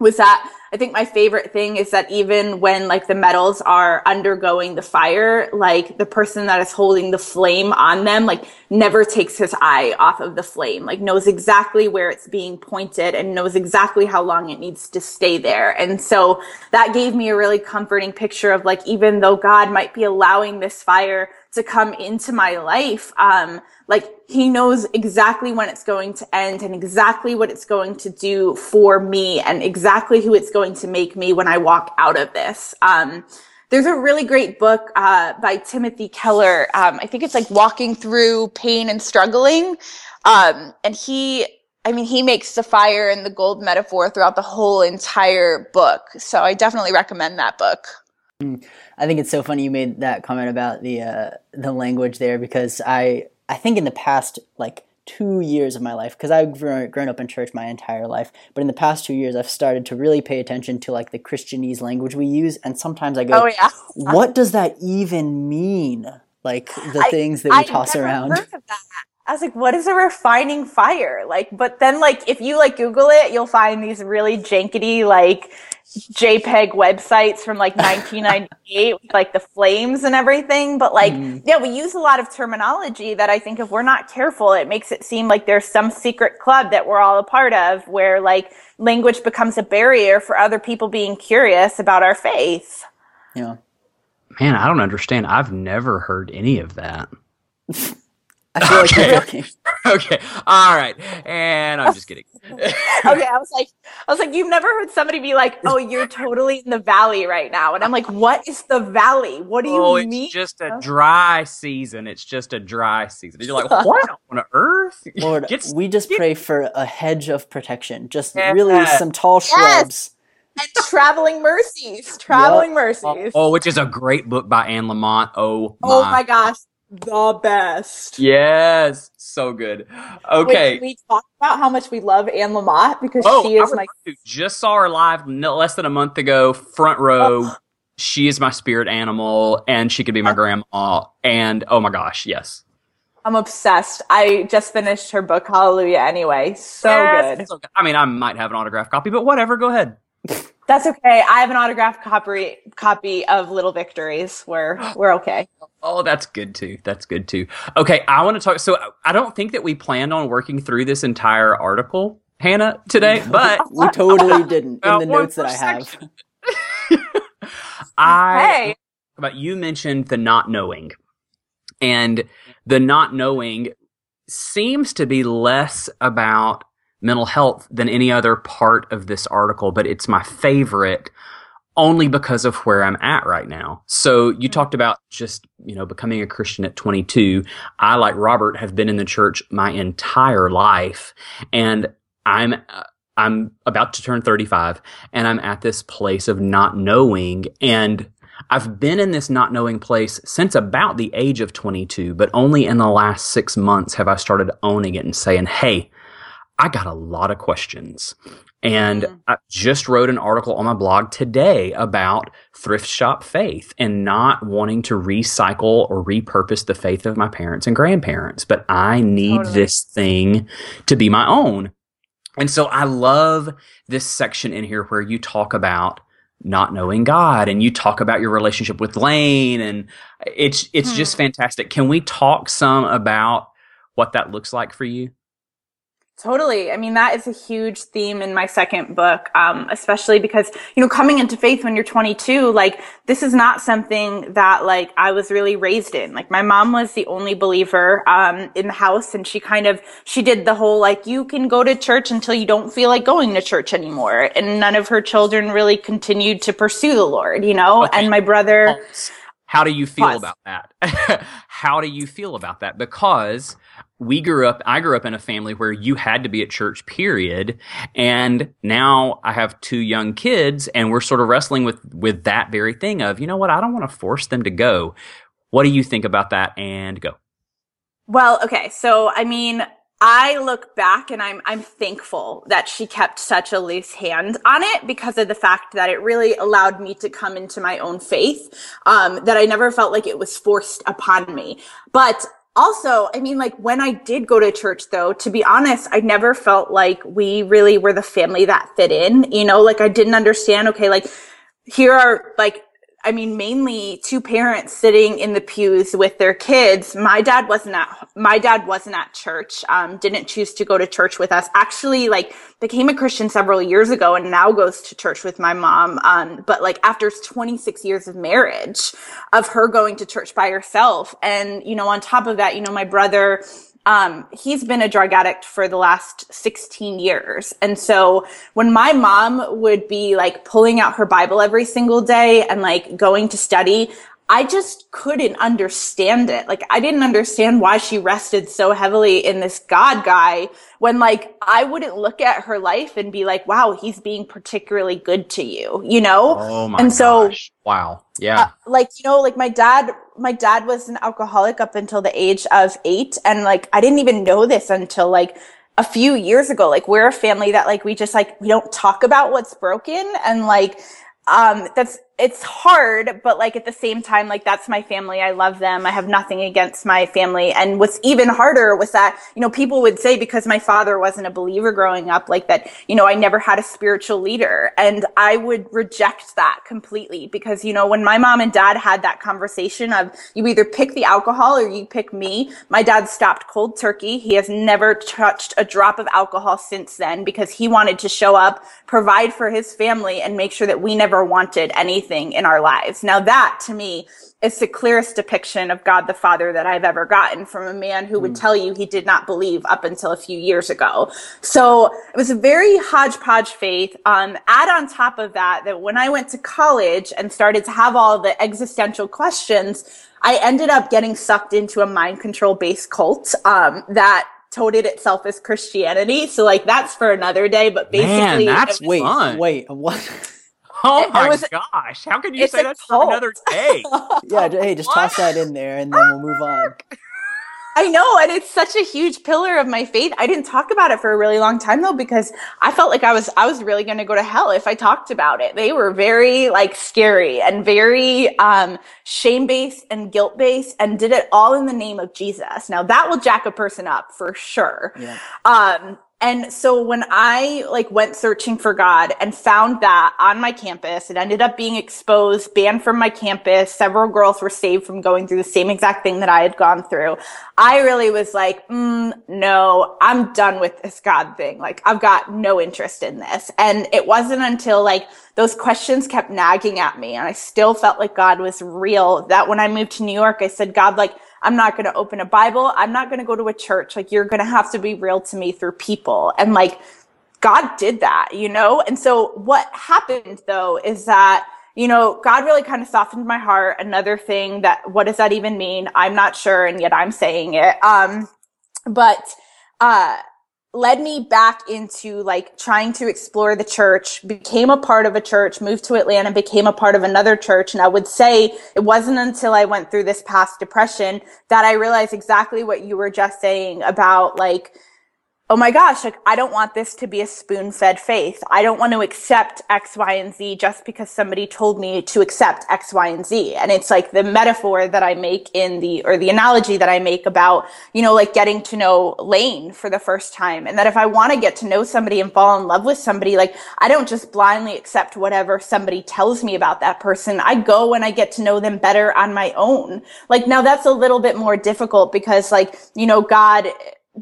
was that I think my favorite thing is that even when like the metals are undergoing the fire, like the person that is holding the flame on them, like never takes his eye off of the flame, like knows exactly where it's being pointed and knows exactly how long it needs to stay there. And so that gave me a really comforting picture of like, even though God might be allowing this fire to come into my life, um, like he knows exactly when it's going to end and exactly what it's going to do for me and exactly who it's going to make me when I walk out of this. Um, there's a really great book uh, by Timothy Keller. Um, I think it's like Walking Through Pain and Struggling. Um, and he, I mean, he makes the fire and the gold metaphor throughout the whole entire book. So I definitely recommend that book. I think it's so funny you made that comment about the uh, the language there because I I think in the past like two years of my life because I've grown up in church my entire life, but in the past two years I've started to really pay attention to like the Christianese language we use, and sometimes I go, oh, yeah. "What does that even mean?" Like the I, things that we I toss around. I was like, what is a refining fire? Like, but then like if you like Google it, you'll find these really jankety like JPEG websites from like 1998 with like the flames and everything. But like, mm. yeah, we use a lot of terminology that I think if we're not careful, it makes it seem like there's some secret club that we're all a part of where like language becomes a barrier for other people being curious about our faith. Yeah. Man, I don't understand. I've never heard any of that. I feel like okay. you're joking. okay. All right. And I'm just kidding. okay. I was like, I was like, you've never heard somebody be like, oh, you're totally in the valley right now. And I'm like, what is the valley? What do you oh, mean? It's just a dry season. It's just a dry season. And you're like, what on earth? Lord, get, we just get, pray for a hedge of protection. Just yeah. really some tall shrubs. Yes and traveling mercies traveling yep. mercies oh, which is a great book by anne lamott oh my. oh my gosh the best. Yes, so good. Okay, Wait, we talk about how much we love Anne Lamott because oh, she is my. Just saw her live no, less than a month ago, front row. Oh. She is my spirit animal, and she could be my oh. grandma. And oh my gosh, yes. I'm obsessed. I just finished her book, Hallelujah. Anyway, so yes, good. So good. I mean, I might have an autograph copy, but whatever. Go ahead. That's okay. I have an autographed copy copy of Little Victories. We're we're okay. Oh, that's good too. That's good too. Okay, I want to talk. So I don't think that we planned on working through this entire article, Hannah, today, but we totally didn't in uh, the notes that I have. I hey. about you mentioned the not knowing, and the not knowing seems to be less about mental health than any other part of this article, but it's my favorite only because of where I'm at right now. So you hmm. talked about just, you know, becoming a Christian at 22. I, like Robert, have been in the church my entire life and I'm, uh, I'm about to turn 35 and I'm at this place of not knowing and I've been in this not knowing place since about the age of 22, but only in the last six months have I started owning it and saying, Hey, I got a lot of questions. And mm. I just wrote an article on my blog today about thrift shop faith and not wanting to recycle or repurpose the faith of my parents and grandparents. But I need totally. this thing to be my own. And so I love this section in here where you talk about not knowing God and you talk about your relationship with Lane and it's it's hmm. just fantastic. Can we talk some about what that looks like for you? Totally. I mean, that is a huge theme in my second book, um, especially because, you know, coming into faith when you're 22, like, this is not something that, like, I was really raised in. Like, my mom was the only believer, um, in the house, and she kind of, she did the whole, like, you can go to church until you don't feel like going to church anymore. And none of her children really continued to pursue the Lord, you know? Okay. And my brother. How do you feel Pause. about that? How do you feel about that? Because we grew up i grew up in a family where you had to be at church period and now i have two young kids and we're sort of wrestling with with that very thing of you know what i don't want to force them to go what do you think about that and go well okay so i mean I look back and I'm I'm thankful that she kept such a loose hand on it because of the fact that it really allowed me to come into my own faith. Um, that I never felt like it was forced upon me. But also, I mean, like when I did go to church though, to be honest, I never felt like we really were the family that fit in, you know, like I didn't understand, okay, like here are like I mean, mainly two parents sitting in the pews with their kids. My dad wasn't at, my dad wasn't at church, um, didn't choose to go to church with us. Actually, like, became a Christian several years ago and now goes to church with my mom. Um, but like, after 26 years of marriage, of her going to church by herself. And, you know, on top of that, you know, my brother, um, he's been a drug addict for the last 16 years. And so when my mom would be like pulling out her Bible every single day and like going to study, I just couldn't understand it. Like I didn't understand why she rested so heavily in this God guy when like I wouldn't look at her life and be like, wow, he's being particularly good to you, you know? Oh my and so, gosh. Wow. Yeah. Uh, like, you know, like my dad, my dad was an alcoholic up until the age of eight. And like, I didn't even know this until like a few years ago. Like we're a family that like, we just like, we don't talk about what's broken. And like, um, that's it's hard, but like at the same time, like that's my family. I love them. I have nothing against my family. And what's even harder was that, you know, people would say because my father wasn't a believer growing up, like that, you know, I never had a spiritual leader. And I would reject that completely because, you know, when my mom and dad had that conversation of you either pick the alcohol or you pick me, my dad stopped cold turkey. He has never touched a drop of alcohol since then because he wanted to show up, provide for his family and make sure that we never wanted anything anything in our lives. Now that to me is the clearest depiction of God the Father that I've ever gotten from a man who would mm. tell you he did not believe up until a few years ago. So it was a very hodgepodge faith. Um, add on top of that, that when I went to college and started to have all the existential questions, I ended up getting sucked into a mind control based cult, um, that toted itself as Christianity. So like that's for another day, but basically, Man, that's wait, fun. wait, what? Oh It- it my was- gosh! How can you say a that's for another day? yeah, hey, just toss that in there and then we'll move on. I know, and it's such a huge pillar of my faith. I didn't talk about it for a really long time though, because I felt like I was, I was really going to go to hell if I talked about it. They were very like scary and very, um, shame based and guilt based and did it all in the name of Jesus. Now that will jack a person up for sure. Yeah. Um, and so when I like went searching for God and found that on my campus, it ended up being exposed, banned from my campus. Several girls were saved from going through the same exact thing that I had gone through. I really was like, mm, no, I'm done with this God thing. Like I've got no interest in this. And it wasn't until like those questions kept nagging at me and I still felt like God was real that when I moved to New York, I said, God, like, I'm not going to open a Bible. I'm not going to go to a church. Like you're going to have to be real to me through people. And like God did that, you know? And so what happened though is that, you know, God really kind of softened my heart. Another thing that, what does that even mean? I'm not sure. And yet I'm saying it. Um, but, uh, led me back into like trying to explore the church, became a part of a church, moved to Atlanta, became a part of another church. And I would say it wasn't until I went through this past depression that I realized exactly what you were just saying about like, oh my gosh, like I don't want this to be a spoon fed faith. I don't want to accept X, Y, and Z just because somebody told me to accept X, Y, and Z. And it's like the metaphor that I make in the, or the analogy that I make about, you know, like getting to know Lane for the first time. And that if I want to get to know somebody and fall in love with somebody, like I don't just blindly accept whatever somebody tells me about that person. I go and I get to know them better on my own. Like now that's a little bit more difficult because like, you know, God,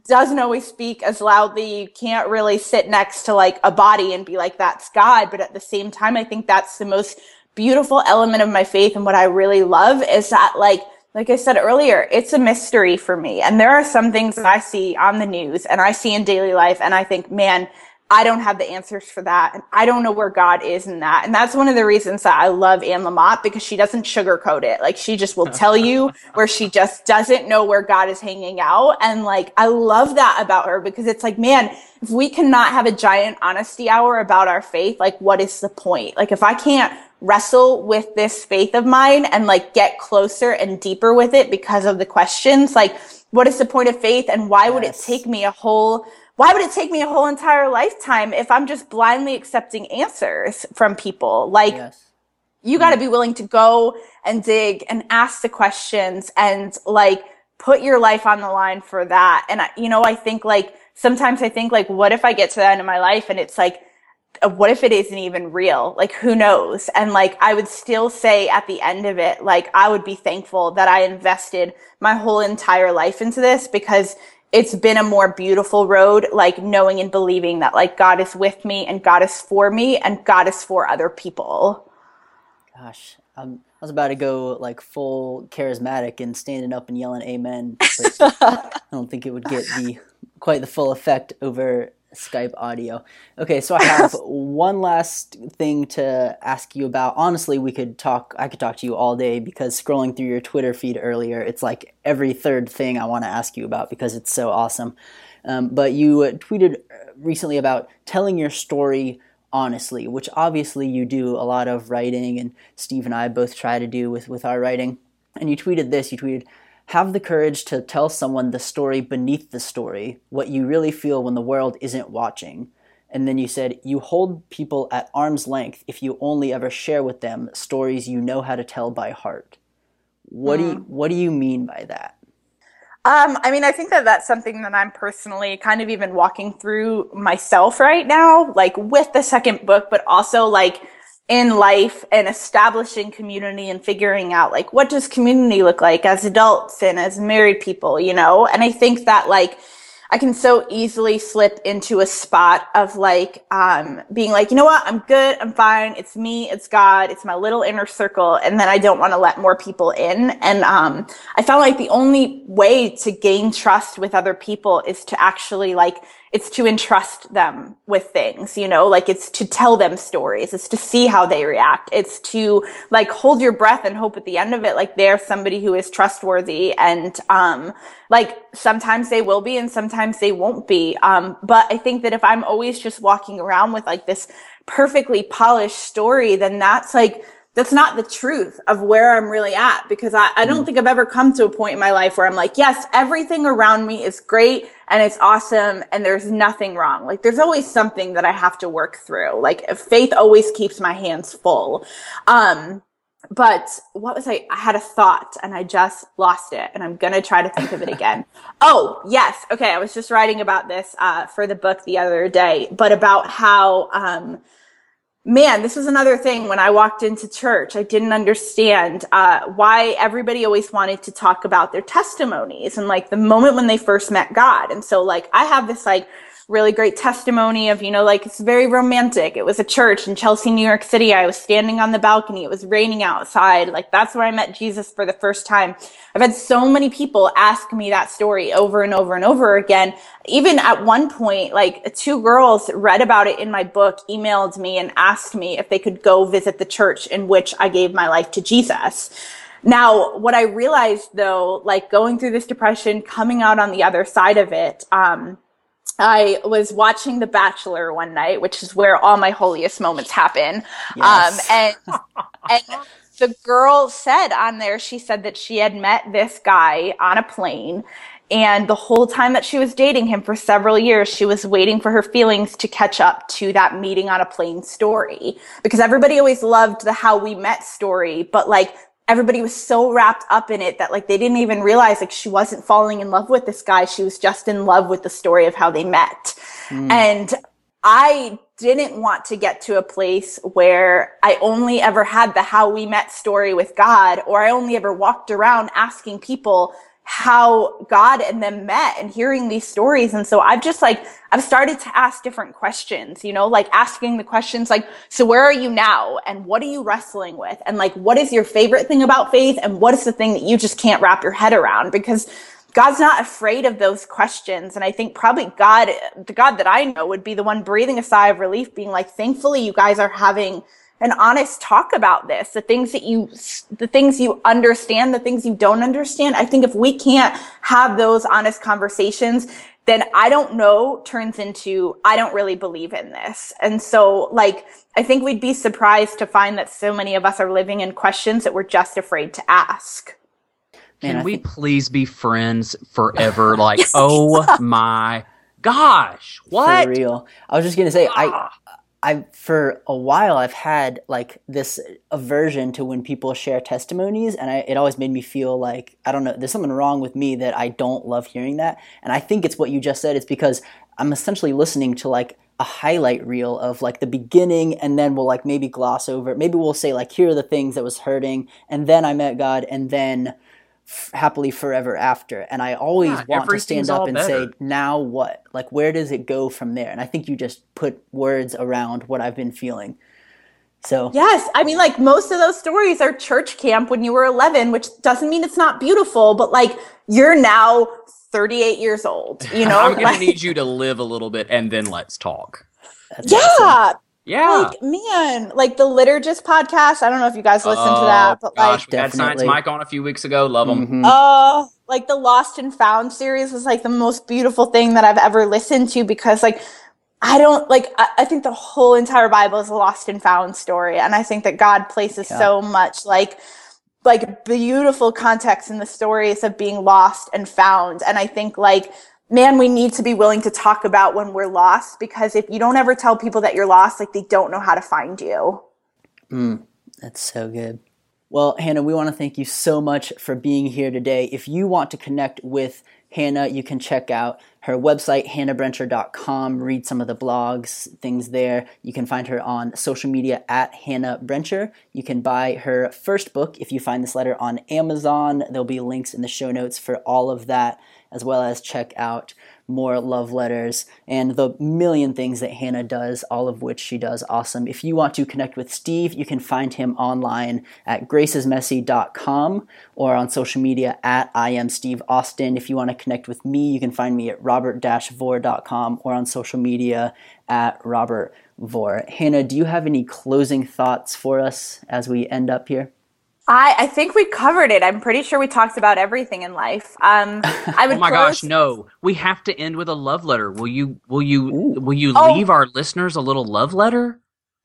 doesn't always speak as loudly. You can't really sit next to like a body and be like, that's God. But at the same time, I think that's the most beautiful element of my faith. And what I really love is that like, like I said earlier, it's a mystery for me. And there are some things that I see on the news and I see in daily life and I think, man, I don't have the answers for that. And I don't know where God is in that. And that's one of the reasons that I love Anne Lamott because she doesn't sugarcoat it. Like she just will tell you where she just doesn't know where God is hanging out. And like, I love that about her because it's like, man, if we cannot have a giant honesty hour about our faith, like what is the point? Like if I can't wrestle with this faith of mine and like get closer and deeper with it because of the questions, like what is the point of faith and why yes. would it take me a whole why would it take me a whole entire lifetime if I'm just blindly accepting answers from people? Like, yes. you got to be willing to go and dig and ask the questions and like put your life on the line for that. And, I, you know, I think like sometimes I think like, what if I get to the end of my life and it's like, uh, what if it isn't even real? Like, who knows? And like, I would still say at the end of it, like, I would be thankful that I invested my whole entire life into this because it's been a more beautiful road, like knowing and believing that like God is with me and God is for me and God is for other people. Gosh, um, I was about to go like full charismatic and standing up and yelling amen, but I don't think it would get the quite the full effect over Skype audio. Okay, so I have one last thing to ask you about. Honestly, we could talk. I could talk to you all day because scrolling through your Twitter feed earlier, it's like every third thing I want to ask you about because it's so awesome. Um, but you tweeted recently about telling your story honestly, which obviously you do a lot of writing, and Steve and I both try to do with with our writing. And you tweeted this. You tweeted have the courage to tell someone the story beneath the story, what you really feel when the world isn't watching. And then you said, you hold people at arm's length if you only ever share with them stories you know how to tell by heart. What, mm. do, you, hmm. what do you mean by that? Um, I mean, I think that that's something that I'm personally kind of even walking through myself right now, like with the second book, but also like in life and establishing community and figuring out like what does community look like as adults and as married people, you know? And I think that like I can so easily slip into a spot of like um, being like, you know what, I'm good, I'm fine, it's me, it's God, it's my little inner circle, and then I don't want to let more people in. And um, I found like the only way to gain trust with other people is to actually like it's to entrust them with things, you know, like it's to tell them stories. It's to see how they react. It's to like hold your breath and hope at the end of it, like they're somebody who is trustworthy. And, um, like sometimes they will be and sometimes they won't be. Um, but I think that if I'm always just walking around with like this perfectly polished story, then that's like, that's not the truth of where I'm really at because I, I don't mm. think I've ever come to a point in my life where I'm like, yes, everything around me is great and it's awesome and there's nothing wrong. Like there's always something that I have to work through. Like faith always keeps my hands full. Um, but what was I? I had a thought and I just lost it and I'm going to try to think of it again. oh, yes. Okay. I was just writing about this, uh, for the book the other day, but about how, um, man, this was another thing when I walked into church. I didn't understand uh, why everybody always wanted to talk about their testimonies and like the moment when they first met God. And so, like, I have this like really great testimony of, you know, like it's very romantic. It was a church in Chelsea, New York City. I was standing on the balcony. It was raining outside. Like that's where I met Jesus for the first time. I've had so many people ask me that story over and over and over again. Even at one point, like two girls read about it in my book, emailed me and asked me if they could go visit the church in which I gave my life to Jesus. Now, what I realized though, like going through this depression, coming out on the other side of it, um, I was watching The Bachelor one night, which is where all my holiest moments happen. Yes. Um, and, and the girl said on there, she said that she had met this guy on a plane. And the whole time that she was dating him for several years, she was waiting for her feelings to catch up to that meeting on a plane story. Because everybody always loved the how we met story, but like everybody was so wrapped up in it that like they didn't even realize like she wasn't falling in love with this guy. She was just in love with the story of how they met. Mm. And I didn't want to get to a place where I only ever had the how we met story with God, or I only ever walked around asking people how God and them met and hearing these stories. And so I've just like, I've started to ask different questions, you know, like asking the questions like, so where are you now? And what are you wrestling with? And like, what is your favorite thing about faith? And what is the thing that you just can't wrap your head around? Because God's not afraid of those questions. And I think probably God, the God that I know would be the one breathing a sigh of relief, being like, thankfully you guys are having an honest talk about this, the things that you, the things you understand, the things you don't understand. I think if we can't have those honest conversations, then I don't know turns into I don't really believe in this. And so like I think we'd be surprised to find that so many of us are living in questions that we're just afraid to ask. Man, Can we think... please be friends forever? Like, oh my gosh, what? For real. I was just gonna say, ah. I for a while I've had like this aversion to when people share testimonies, and I, it always made me feel like I don't know. There's something wrong with me that I don't love hearing that, and I think it's what you just said. It's because I'm essentially listening to like a highlight reel of like the beginning, and then we'll like maybe gloss over. Maybe we'll say like here are the things that was hurting, and then I met God, and then happily forever after. And i always yeah, want to stand up and better. say now what? Like where does it go from there? And i think you just put words around what i've been feeling. So yes. I mean like most of those stories are church camp when you were 11 which doesn't mean it's not beautiful but like you're now 38 years old you know? i'm gonna like, need you to live a little bit and then let's talk. Yeah. awesome. Yeah. Like, man, like the Liturgist podcast. I don't know if you guys listen oh, to that, but gosh, like, we had Science Mike on a few weeks ago. Love them. Mm-hmm. Oh, uh, like the Lost and Found series was like the most beautiful thing that I've ever listened to because, like, I don't like, I, I think the whole entire Bible is a lost and found story. And I think that God places yeah. so much like, like beautiful context in the stories of being lost and found. And I think like man, we need to be willing to talk about when we're lost because if you don't ever tell people that you're lost, like they don't know how to find you. Mm, that's so good. Well, Hannah, we want to thank you so much for being here today. If you want to connect with Hannah, you can check out her website, hannahbrencher.com, read some of the blogs, things there. You can find her on social media at Hannah Brencher. You can buy her first book if you find this letter on Amazon. There'll be links in the show notes for all of that as well as check out more love letters and the million things that Hannah does, all of which she does awesome. If you want to connect with Steve, you can find him online at gracesmessy.com or on social media at I am Steve Austin. If you want to connect with me, you can find me at robert-vor.com or on social media at Robert Vore. Hannah, do you have any closing thoughts for us as we end up here? I, I think we covered it. I'm pretty sure we talked about everything in life. Um, I would. oh my close... gosh, no! We have to end with a love letter. Will you? Will you? Ooh. Will you oh. leave our listeners a little love letter?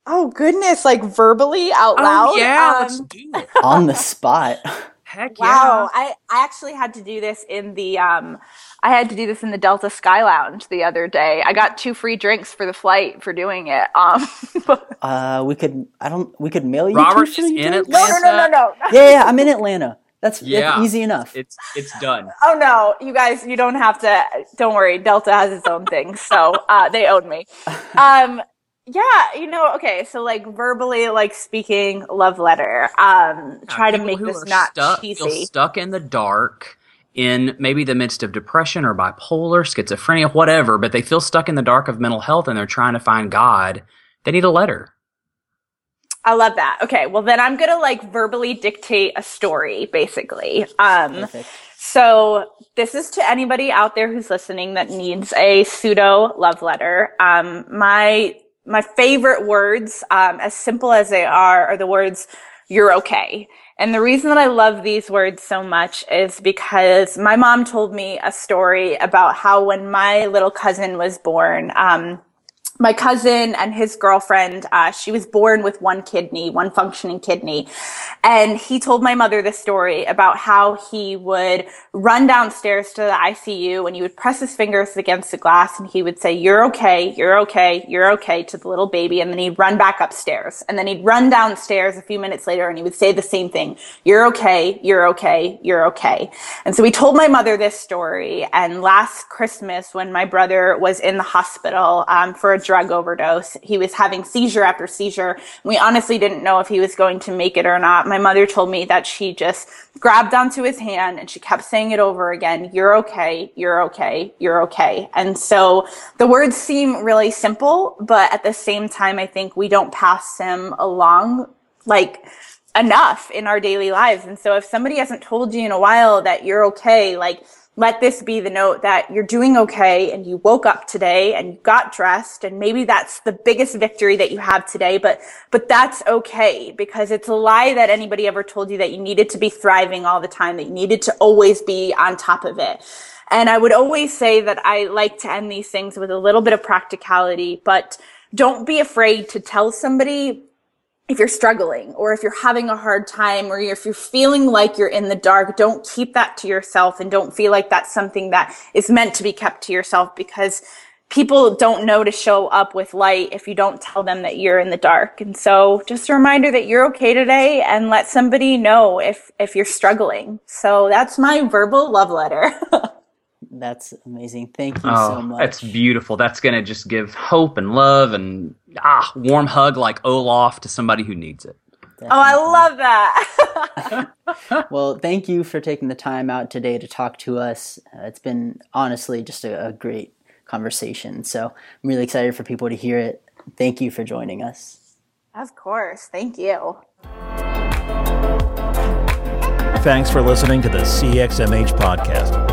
Oh goodness! Like verbally out oh, loud. Oh, yeah, um, let's do it on the spot. Heck wow! Yeah. I I actually had to do this in the um I had to do this in the Delta Sky Lounge the other day. I got two free drinks for the flight for doing it. Um, uh, we could. I don't. We could mail you. Robert's in Atlanta. No, no, no, no, no. yeah, yeah, I'm in Atlanta. That's yeah, easy enough. It's it's done. Oh no, you guys, you don't have to. Don't worry, Delta has its own thing, so uh, they own me. Um, yeah, you know, okay, so like verbally, like speaking love letter. Um, try to make this not stuck, cheesy. Feel stuck in the dark in maybe the midst of depression or bipolar, schizophrenia, whatever, but they feel stuck in the dark of mental health and they're trying to find God, they need a letter. I love that. Okay, well then I'm gonna like verbally dictate a story, basically. Um, so this is to anybody out there who's listening that needs a pseudo love letter. Um, my my favorite words, um, as simple as they are, are the words "You're okay." And the reason that I love these words so much is because my mom told me a story about how when my little cousin was born, um, my cousin and his girlfriend, uh, she was born with one kidney, one functioning kidney. And he told my mother this story about how he would run downstairs to the ICU and he would press his fingers against the glass and he would say, you're okay, you're okay, you're okay to the little baby. And then he'd run back upstairs and then he'd run downstairs a few minutes later and he would say the same thing. You're okay, you're okay, you're okay. And so he told my mother this story. And last Christmas when my brother was in the hospital, um, for a drug overdose. He was having seizure after seizure. We honestly didn't know if he was going to make it or not. My mother told me that she just grabbed onto his hand and she kept saying it over again. You're okay. You're okay. You're okay. And so the words seem really simple, but at the same time, I think we don't pass them along like enough in our daily lives. And so if somebody hasn't told you in a while that you're okay, like let this be the note that you're doing okay and you woke up today and you got dressed and maybe that's the biggest victory that you have today but but that's okay because it's a lie that anybody ever told you that you needed to be thriving all the time that you needed to always be on top of it and i would always say that i like to end these things with a little bit of practicality but don't be afraid to tell somebody if you're struggling or if you're having a hard time or if you're feeling like you're in the dark, don't keep that to yourself and don't feel like that's something that is meant to be kept to yourself because people don't know to show up with light if you don't tell them that you're in the dark. And so just a reminder that you're okay today and let somebody know if, if you're struggling. So that's my verbal love letter. That's amazing. Thank you oh, so much. That's beautiful. That's going to just give hope and love and ah, warm hug like Olaf to somebody who needs it. Definitely. Oh, I love that. well, thank you for taking the time out today to talk to us. Uh, it's been honestly just a, a great conversation. So I'm really excited for people to hear it. Thank you for joining us. Of course. Thank you. Thanks for listening to the CXMH podcast.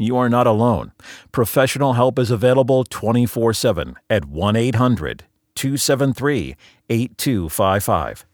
you are not alone. Professional help is available 24 7 at 1 800 273 8255.